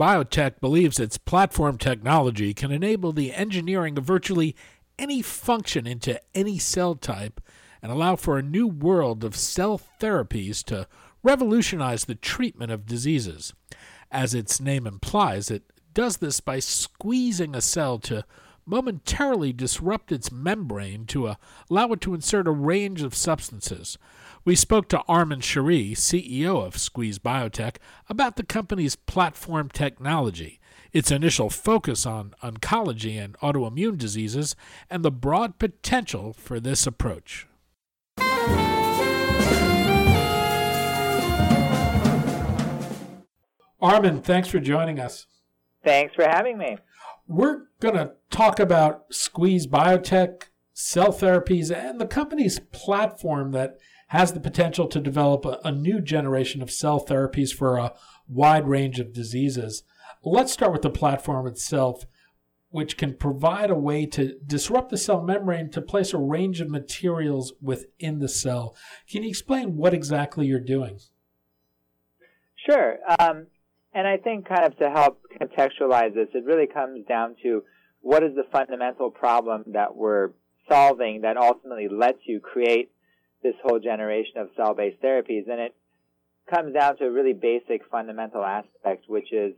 Biotech believes its platform technology can enable the engineering of virtually any function into any cell type and allow for a new world of cell therapies to revolutionize the treatment of diseases. As its name implies, it does this by squeezing a cell to momentarily disrupt its membrane to allow it to insert a range of substances. We spoke to Armon Sharei, CEO of SQZ Biotech, about the company's platform technology, its initial focus on oncology and autoimmune diseases, and the broad potential for this approach. Armon, thanks for joining us. Thanks for having me. We're going to talk about SQZ Biotech, cell therapies, and the company's platform that has the potential to develop a, a new generation of cell therapies for a wide range of diseases. Let's start with the platform itself, which can provide a way to disrupt the cell membrane to place a range of materials within the cell. Can you explain what exactly you're doing? Sure. Um, and I think, kind of to help contextualize this, it really comes down to what is the fundamental problem that we're solving that ultimately lets you create this whole generation of cell-based therapies. And it comes down to a really basic fundamental aspect, which is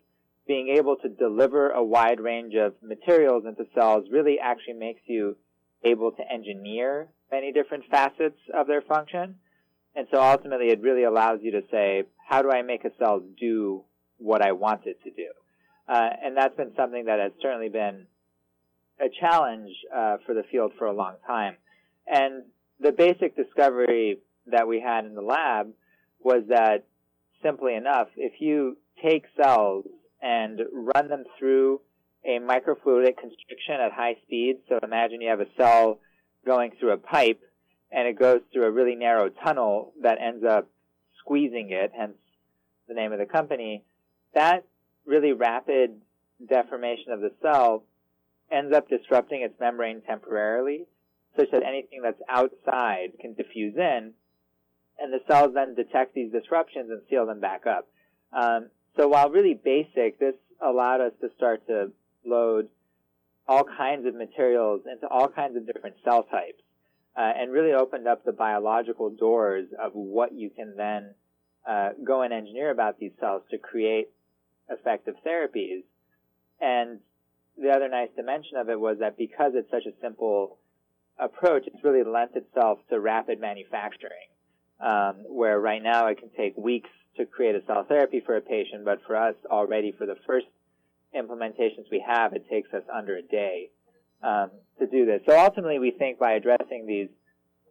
being able to deliver a wide range of materials into cells really actually makes you able to engineer many different facets of their function. And so ultimately it really allows you to say, how do I make a cell do what I want it to do? Uh, and that's been something that has certainly been a challenge uh, for the field for a long time. And the basic discovery that we had in the lab was that simply enough, if you take cells and run them through a microfluidic constriction at high speed, so imagine you have a cell going through a pipe and it goes through a really narrow tunnel that ends up squeezing it, hence the name of the company, that really rapid deformation of the cell ends up disrupting its membrane temporarily such that anything that's outside can diffuse in, and the cells then detect these disruptions and seal them back up. Um, so while really basic, this allowed us to start to load all kinds of materials into all kinds of different cell types, uh, and really opened up the biological doors of what you can then uh, go and engineer about these cells to create effective therapies. And the other nice dimension of it was that because it's such a simple approach, it's really lent itself to rapid manufacturing, um, where right now it can take weeks to create a cell therapy for a patient, but for us already for the first implementations we have, it takes us under a day um, to do this. So ultimately, we think by addressing these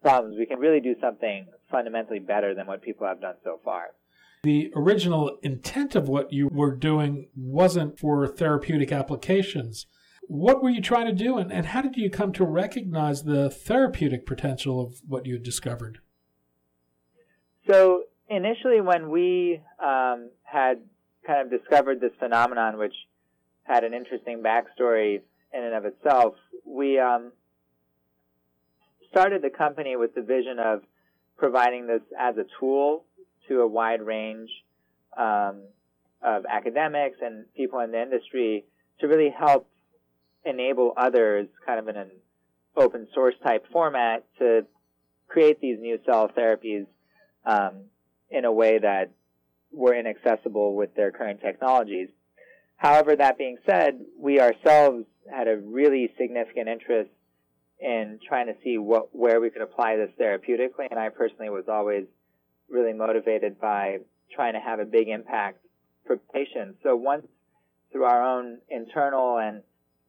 problems, we can really do something fundamentally better than what people have done so far. The original intent of what you were doing wasn't for therapeutic applications what were you trying to do, and, and how did you come to recognize the therapeutic potential of what you had discovered? So initially, when we um, had kind of discovered this phenomenon, which had an interesting backstory in and of itself, we um, started the company with the vision of providing this as a tool to a wide range um, of academics and people in the industry to really help enable others kind of in an open source type format to create these new cell therapies um, in a way that were inaccessible with their current technologies. However, that being said, we ourselves had a really significant interest in trying to see what where we could apply this therapeutically, and I personally was always really motivated by trying to have a big impact for patients. So once through our own internal and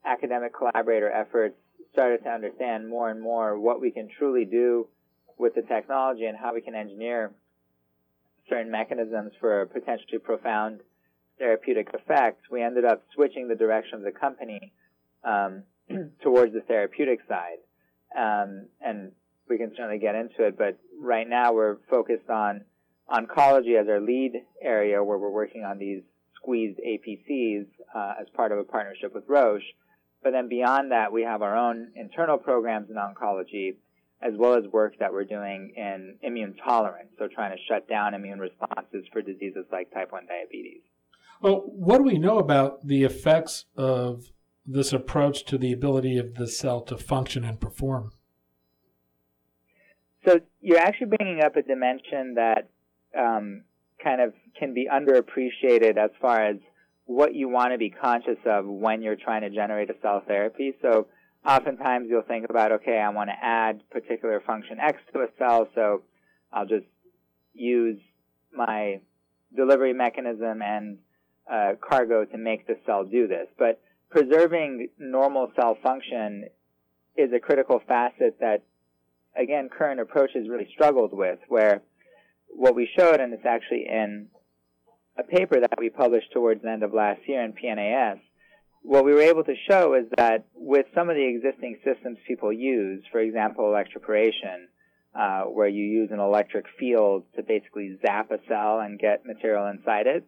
academic collaborator efforts started to understand more and more what we can truly do with the technology and how we can engineer certain mechanisms for potentially profound therapeutic effects, we ended up switching the direction of the company um, towards the therapeutic side. Um, and we can certainly get into it, but right now we're focused on oncology as our lead area where we're working on these squeezed APCs uh, as part of a partnership with Roche. But then beyond that, we have our own internal programs in oncology, as well as work that we're doing in immune tolerance, so trying to shut down immune responses for diseases like type 1 diabetes. Well, what do we know about the effects of this approach to the ability of the cell to function and perform? So you're actually bringing up a dimension that um, kind of can be underappreciated as far as what you want to be conscious of when you're trying to generate a cell therapy. So oftentimes you'll think about, okay, I want to add particular function X to a cell, so I'll just use my delivery mechanism and uh, cargo to make the cell do this. But preserving normal cell function is a critical facet that, again, current approaches really struggled with, where what we showed, and it's actually in a paper that we published towards the end of last year in PNAS, what we were able to show is that with some of the existing systems people use, for example, electroporation, uh, where you use an electric field to basically zap a cell and get material inside it,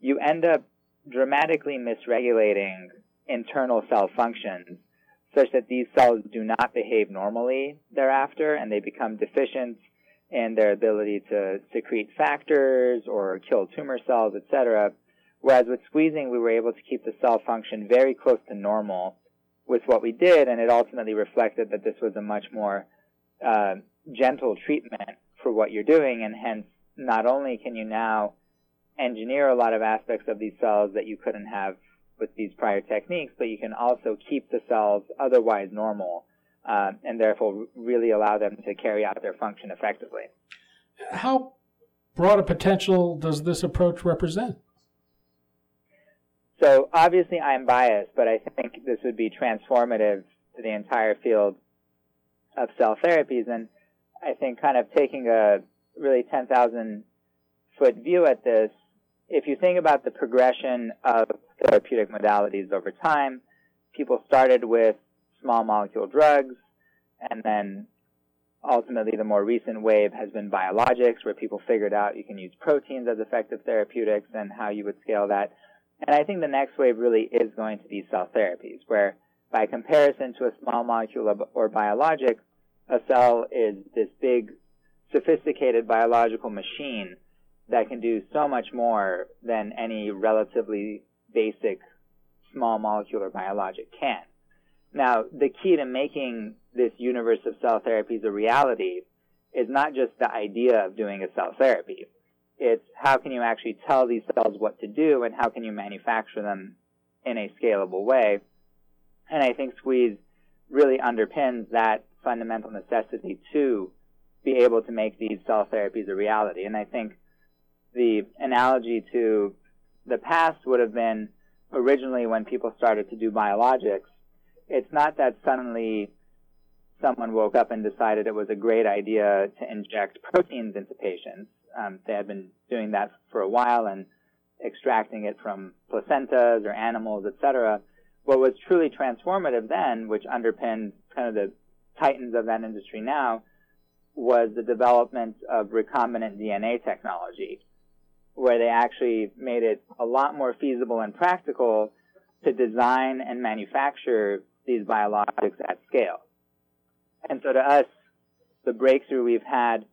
you end up dramatically misregulating internal cell functions such that these cells do not behave normally thereafter and they become deficient in their ability to secrete factors or kill tumor cells, etc. Whereas with squeezing, we were able to keep the cell function very close to normal with what we did, and it ultimately reflected that this was a much more uh, gentle treatment for what you're doing, and hence, not only can you now engineer a lot of aspects of these cells that you couldn't have with these prior techniques, but you can also keep the cells otherwise normal uh, and therefore really allow them to carry out their function effectively. How broad a potential does this approach represent? So obviously I'm biased, but I think this would be transformative to the entire field of cell therapies. And I think kind of taking a really 10,000 foot view at this, if you think about the progression of therapeutic modalities over time, people started with small molecule drugs, and then ultimately the more recent wave has been biologics, where people figured out you can use proteins as effective therapeutics and how you would scale that. And I think the next wave really is going to be cell therapies, where by comparison to a small molecule or biologic, a cell is this big, sophisticated biological machine that can do so much more than any relatively basic small molecule or biologic can. Now, the key to making this universe of cell therapies a reality is not just the idea of doing a cell therapy. It's how can you actually tell these cells what to do and how can you manufacture them in a scalable way. And I think Squeeze really underpins that fundamental necessity to be able to make these cell therapies a reality. And I think the analogy to the past would have been originally when people started to do biologics, it's not that suddenly someone woke up and decided it was a great idea to inject proteins into patients. Um, they had been doing that for a while and extracting it from placentas or animals, etc. What was truly transformative then, which underpinned kind of the titans of that industry now, was the development of recombinant DNA technology, where they actually made it a lot more feasible and practical to design and manufacture these biologics at scale. And so to us, the breakthrough we've had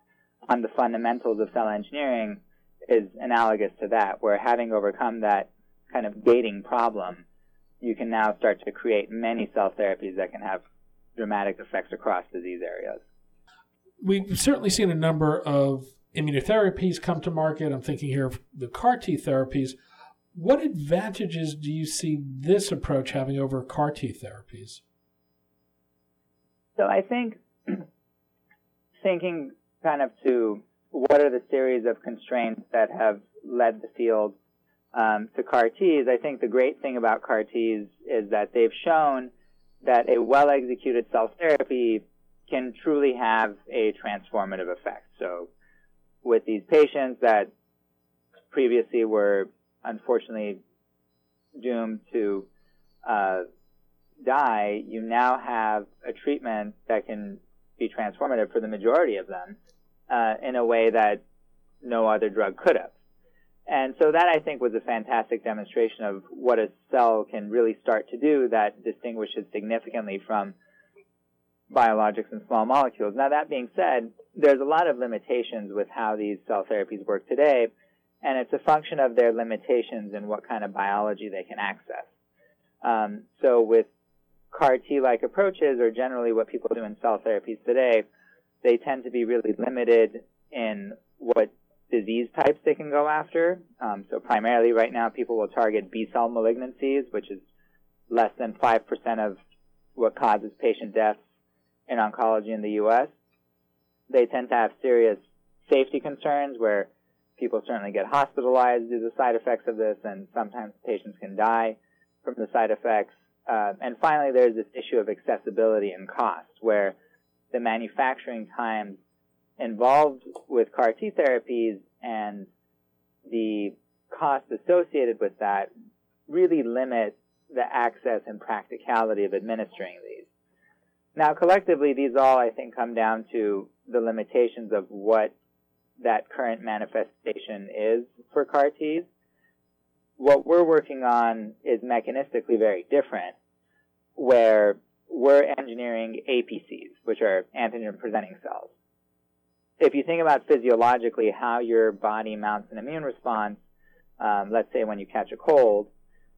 on the fundamentals of cell engineering is analogous to that, where having overcome that kind of gating problem, you can now start to create many cell therapies that can have dramatic effects across disease areas. we've certainly seen a number of immunotherapies come to market. I'm thinking here of the CAR T therapies. What advantages do you see this approach having over CAR T therapies? So I think thinking kind of to what are the series of constraints that have led the field um, to CAR Ts, I think the great thing about CAR Ts is that they've shown that a well executed cell therapy can truly have a transformative effect. So, with these patients that previously were unfortunately doomed to uh, die, you now have a treatment that can be transformative for the majority of them uh, in a way that no other drug could have. And so that I think was a fantastic demonstration of what a cell can really start to do that distinguishes significantly from biologics and small molecules. Now that being said, there's a lot of limitations with how these cell therapies work today, and it's a function of their limitations and what kind of biology they can access. Um, so with CAR T-like approaches, or generally what people do in cell therapies today, they tend to be really limited in what disease types they can go after. Um, so primarily right now people will target B-cell malignancies, which is less than 5% of what causes patient deaths in oncology in the U.S. They tend to have serious safety concerns where people certainly get hospitalized due to the side effects of this and sometimes patients can die from the side effects. Uh, and finally, there's this issue of accessibility and cost where the manufacturing times involved with CAR T therapies and the cost associated with that really limit the access and practicality of administering these. Now, collectively, these all, I think, come down to the limitations of what that current manifestation is for CAR Ts. What we're working on is mechanistically very different, where we're engineering APCs, which are antigen presenting cells if you think about physiologically how your body mounts an immune response, um, let's say when you catch a cold,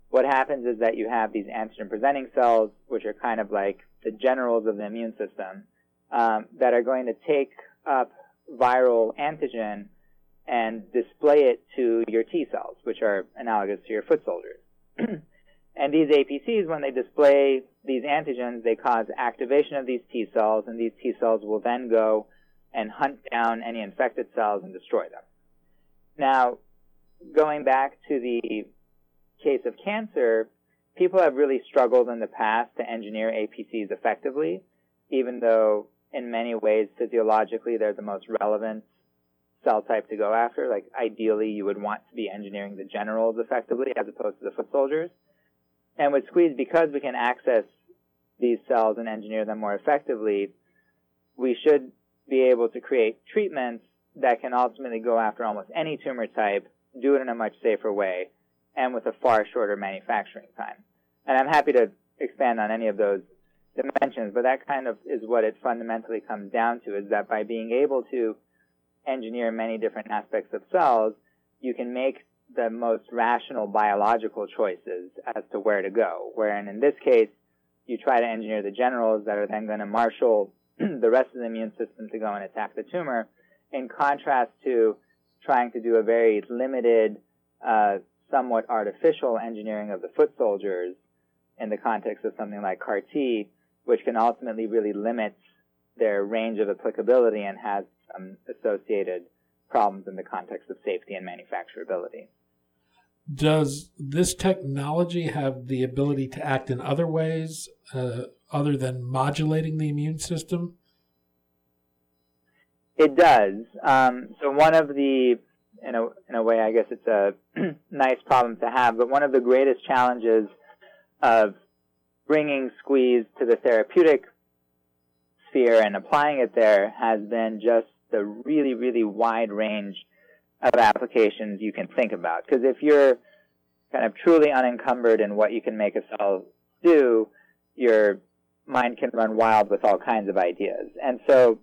what happens is that you have these antigen presenting cells, which are kind of like the generals of the immune system, um, that are going to take up viral antigen and display it to your T cells, which are analogous to your foot soldiers. and these APCs, when they display these antigens, they cause activation of these T cells, and these T cells will then go and hunt down any infected cells and destroy them. Now, going back to the case of cancer, people have really struggled in the past to engineer APCs effectively, even though in many ways physiologically they're the most relevant cell type to go after. Like ideally you would want to be engineering the generals effectively as opposed to the foot soldiers. And with Squeeze, because we can access these cells and engineer them more effectively, we should be able to create treatments that can ultimately go after almost any tumor type, do it in a much safer way, and with a far shorter manufacturing time. And I'm happy to expand on any of those dimensions, but that kind of is what it fundamentally comes down to, is that by being able to engineer many different aspects of cells, you can make the most rational biological choices as to where to go. Wherein in this case, you try to engineer the generals that are then going to marshal the rest of the immune system to go and attack the tumor, in contrast to trying to do a very limited, uh, somewhat artificial engineering of the foot soldiers in the context of something like CAR T, which can ultimately really limit their range of applicability and has some associated problems in the context of safety and manufacturability. Does this technology have the ability to act in other ways uh, other than modulating the immune system? It does. Um, so one of the, in a, in a way, I guess it's a nice problem to have, but one of the greatest challenges of bringing squeeze to the therapeutic sphere and applying it there has been just the really, really wide range of applications you can think about. Because if you're kind of truly unencumbered in what you can make a cell do, your mind can run wild with all kinds of ideas. And so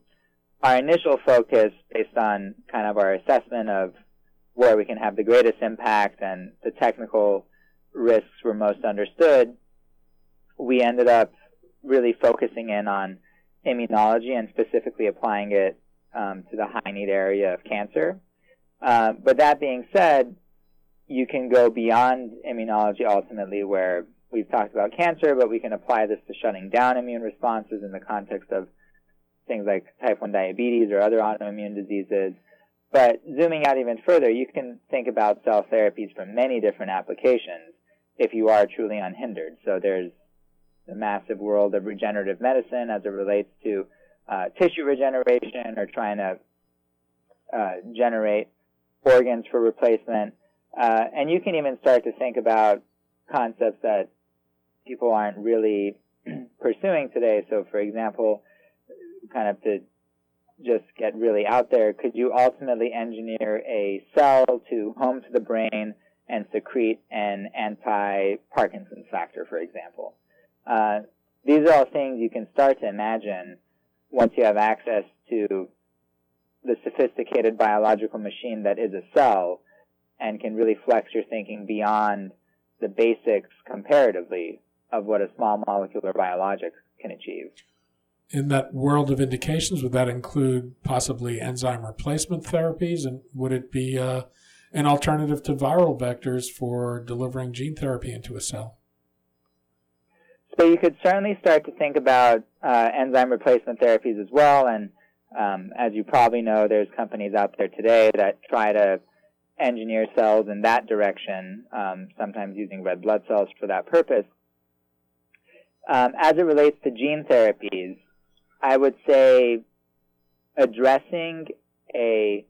our initial focus based on kind of our assessment of where we can have the greatest impact and the technical risks were most understood, we ended up really focusing in on immunology and specifically applying it um, to the high need area of cancer. Uh, but that being said, you can go beyond immunology ultimately, where we've talked about cancer, but we can apply this to shutting down immune responses in the context of things like type 1 diabetes or other autoimmune diseases. But zooming out even further, you can think about cell therapies for many different applications if you are truly unhindered. So there's the massive world of regenerative medicine as it relates to uh, tissue regeneration or trying to uh, generate organs for replacement. Uh, and you can even start to think about concepts that people aren't really pursuing today. So, for example, kind of to just get really out there, could you ultimately engineer a cell to home to the brain and secrete an anti-Parkinson's factor, for example? Uh, these are all things you can start to imagine once you have access to the sophisticated biological machine that is a cell and can really flex your thinking beyond the basics comparatively of what a small molecular biologic can achieve. In that world of indications, would that include possibly enzyme replacement therapies? And would it be uh, an alternative to viral vectors for delivering gene therapy into a cell? So you could certainly start to think about uh, enzyme replacement therapies as well. And um, as you probably know, there's companies out there today that try to engineer cells in that direction, um, sometimes using red blood cells for that purpose. Um, as it relates to gene therapies, I would say addressing a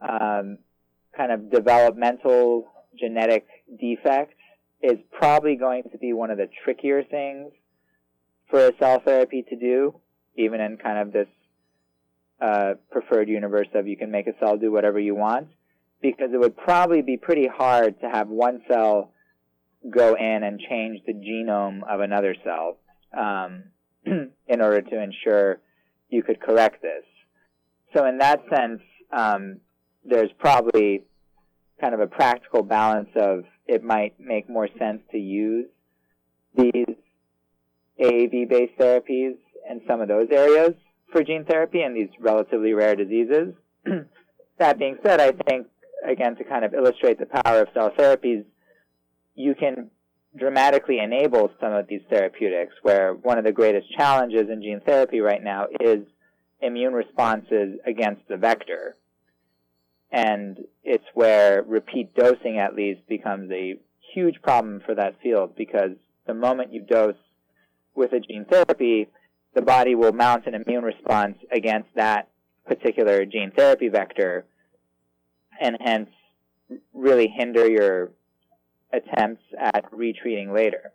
um, kind of developmental genetic defect is probably going to be one of the trickier things for a cell therapy to do, even in kind of this uh, preferred universe of you can make a cell do whatever you want, because it would probably be pretty hard to have one cell go in and change the genome of another cell um, in order to ensure you could correct this. So in that sense, um, there's probably kind of a practical balance of it might make more sense to use these AAV-based therapies in some of those areas for gene therapy and these relatively rare diseases. that being said, I think, again, to kind of illustrate the power of cell therapies, you can dramatically enable some of these therapeutics where one of the greatest challenges in gene therapy right now is immune responses against the vector and it's where repeat dosing at least becomes a huge problem for that field because the moment you dose with a gene therapy, the body will mount an immune response against that particular gene therapy vector and hence really hinder your attempts at retreating later.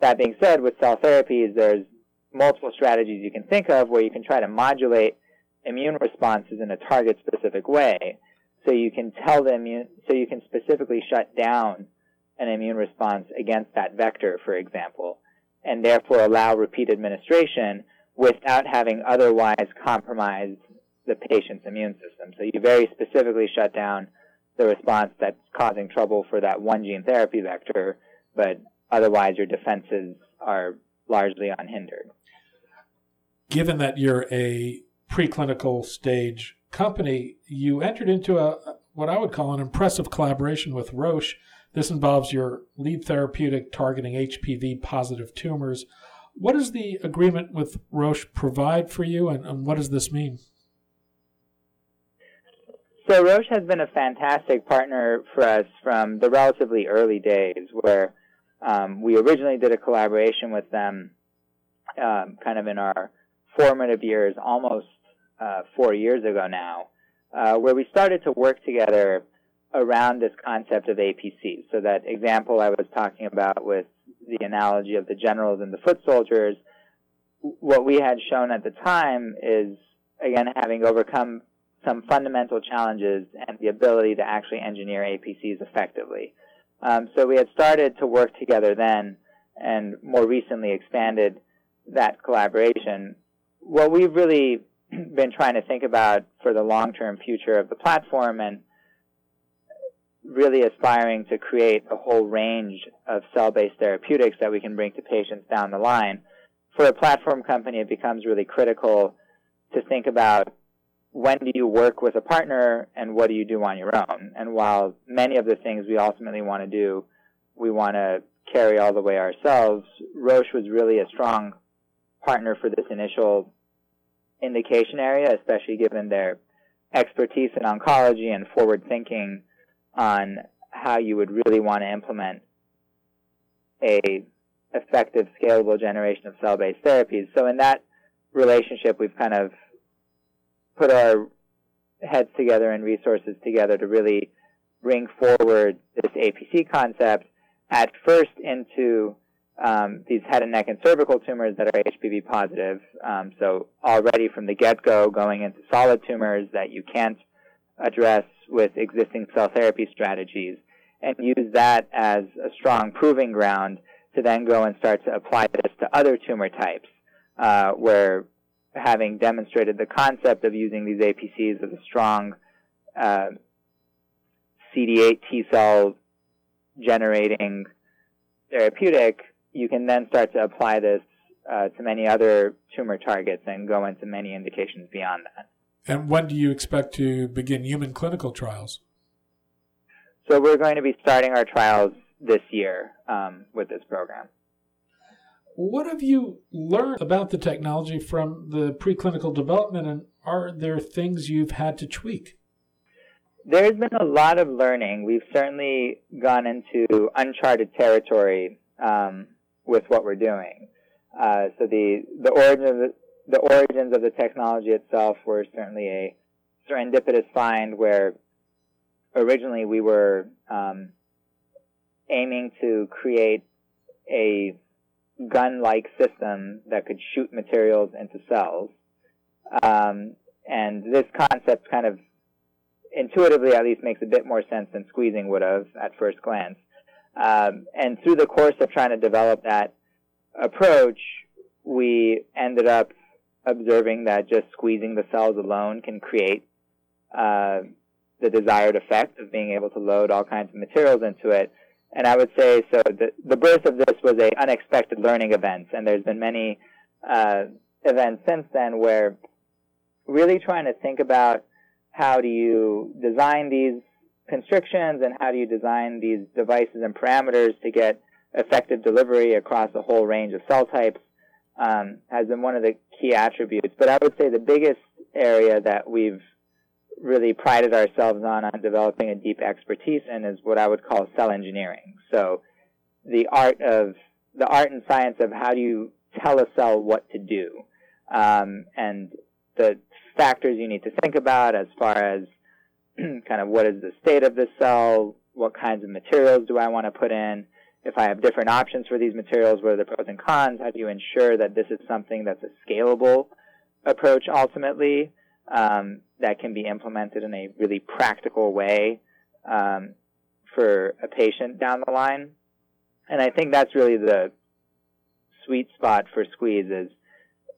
That being said, with cell therapies, there's multiple strategies you can think of where you can try to modulate immune responses in a target specific way so you can tell the immune, so you can specifically shut down an immune response against that vector, for example, and therefore allow repeat administration without having otherwise compromised the patient's immune system. So you very specifically shut down the response that's causing trouble for that one gene therapy vector, but otherwise your defenses are largely unhindered. Given that you're a preclinical stage company, you entered into a what I would call an impressive collaboration with Roche. This involves your lead therapeutic targeting HPV positive tumors. What does the agreement with Roche provide for you, and, and what does this mean? So, Roche has been a fantastic partner for us from the relatively early days, where um, we originally did a collaboration with them um, kind of in our formative years, almost uh, four years ago now, uh, where we started to work together around this concept of APC. So that example I was talking about with the analogy of the generals and the foot soldiers, what we had shown at the time is, again, having overcome some fundamental challenges and the ability to actually engineer APCs effectively. Um, so we had started to work together then and more recently expanded that collaboration. What we've really been trying to think about for the long-term future of the platform and really aspiring to create a whole range of cell-based therapeutics that we can bring to patients down the line. For a platform company, it becomes really critical to think about when do you work with a partner and what do you do on your own? And while many of the things we ultimately want to do, we want to carry all the way ourselves, Roche was really a strong partner for this initial indication area, especially given their expertise in oncology and forward thinking on how you would really want to implement a effective scalable generation of cell-based therapies. So in that relationship, we've kind of put our heads together and resources together to really bring forward this APC concept at first into um, these head and neck and cervical tumors that are HPV positive. Um, so already from the get-go, going into solid tumors that you can't address with existing cell therapy strategies, and use that as a strong proving ground to then go and start to apply this to other tumor types, uh, where having demonstrated the concept of using these APCs as a strong uh, CD8 T cell generating therapeutic, you can then start to apply this uh, to many other tumor targets and go into many indications beyond that. And when do you expect to begin human clinical trials? So we're going to be starting our trials this year um, with this program. What have you learned about the technology from the preclinical development, and are there things you've had to tweak? There's been a lot of learning. We've certainly gone into uncharted territory um, with what we're doing. Uh, so the the origin of the, the origins of the technology itself were certainly a serendipitous find where originally we were um, aiming to create a gun-like system that could shoot materials into cells. Um, and this concept kind of intuitively at least makes a bit more sense than squeezing would have at first glance. Um, and through the course of trying to develop that approach, we ended up observing that just squeezing the cells alone can create uh, the desired effect of being able to load all kinds of materials into it. And I would say so. The, the birth of this was a unexpected learning event, and there's been many uh, events since then where really trying to think about how do you design these constrictions and how do you design these devices and parameters to get effective delivery across a whole range of cell types um, has been one of the key attributes. But I would say the biggest area that we've really prided ourselves on on developing a deep expertise in is what I would call cell engineering. So the art of the art and science of how do you tell a cell what to do, um, and the factors you need to think about as far as kind of what is the state of the cell, what kinds of materials do I want to put in, if I have different options for these materials, what are the pros and cons? How do you ensure that this is something that's a scalable approach ultimately? Um, that can be implemented in a really practical way um, for a patient down the line. And I think that's really the sweet spot for Squeeze is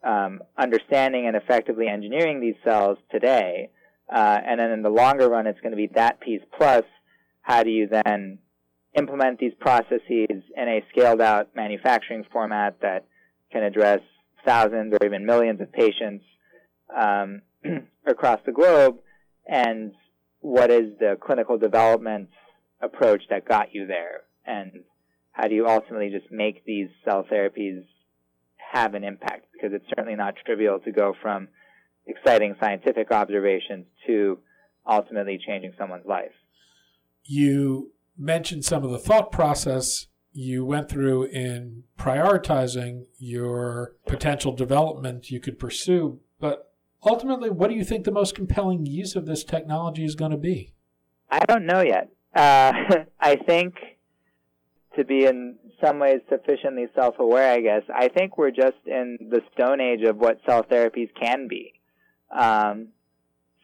um, understanding and effectively engineering these cells today. Uh, and then in the longer run, it's going to be that piece plus how do you then implement these processes in a scaled out manufacturing format that can address thousands or even millions of patients um, across the globe, and what is the clinical development approach that got you there, and how do you ultimately just make these cell therapies have an impact? Because it's certainly not trivial to go from exciting scientific observations to ultimately changing someone's life. You mentioned some of the thought process you went through in prioritizing your potential development you could pursue, but ultimately, what do you think the most compelling use of this technology is going to be? I don't know yet. Uh, I think to be in some ways sufficiently self-aware, I guess, I think we're just in the stone age of what cell therapies can be. Um,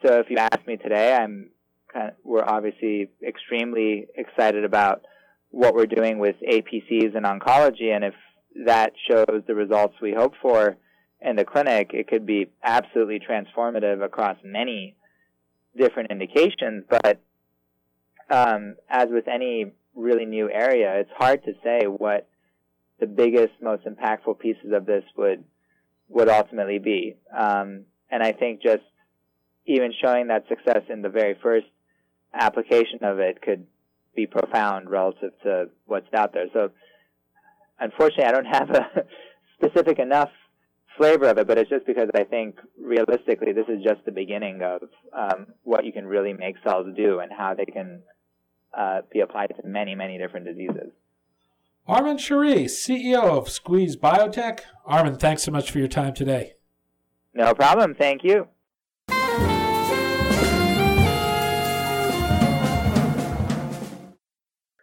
so if you ask me today, I'm kind of, we're obviously extremely excited about what we're doing with APCs in oncology, and if that shows the results we hope for, in the clinic, it could be absolutely transformative across many different indications. But um, as with any really new area, it's hard to say what the biggest, most impactful pieces of this would would ultimately be. Um, and I think just even showing that success in the very first application of it could be profound relative to what's out there. So, unfortunately, I don't have a specific enough flavor of it, but it's just because I think realistically, this is just the beginning of um, what you can really make cells do and how they can uh, be applied to many, many different diseases. Armon Sharei, CEO of SQZ Biotech. Armon, thanks so much for your time today. No problem. Thank you.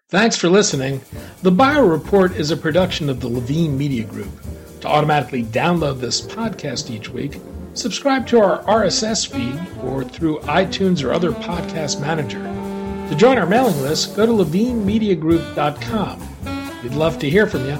Thanks for listening. The Bio Report is a production of the Levine Media Group. To automatically download this podcast each week, subscribe to our RSS feed or through iTunes or other podcast manager. To join our mailing list, go to levinemediagroup.com. We'd love to hear from you.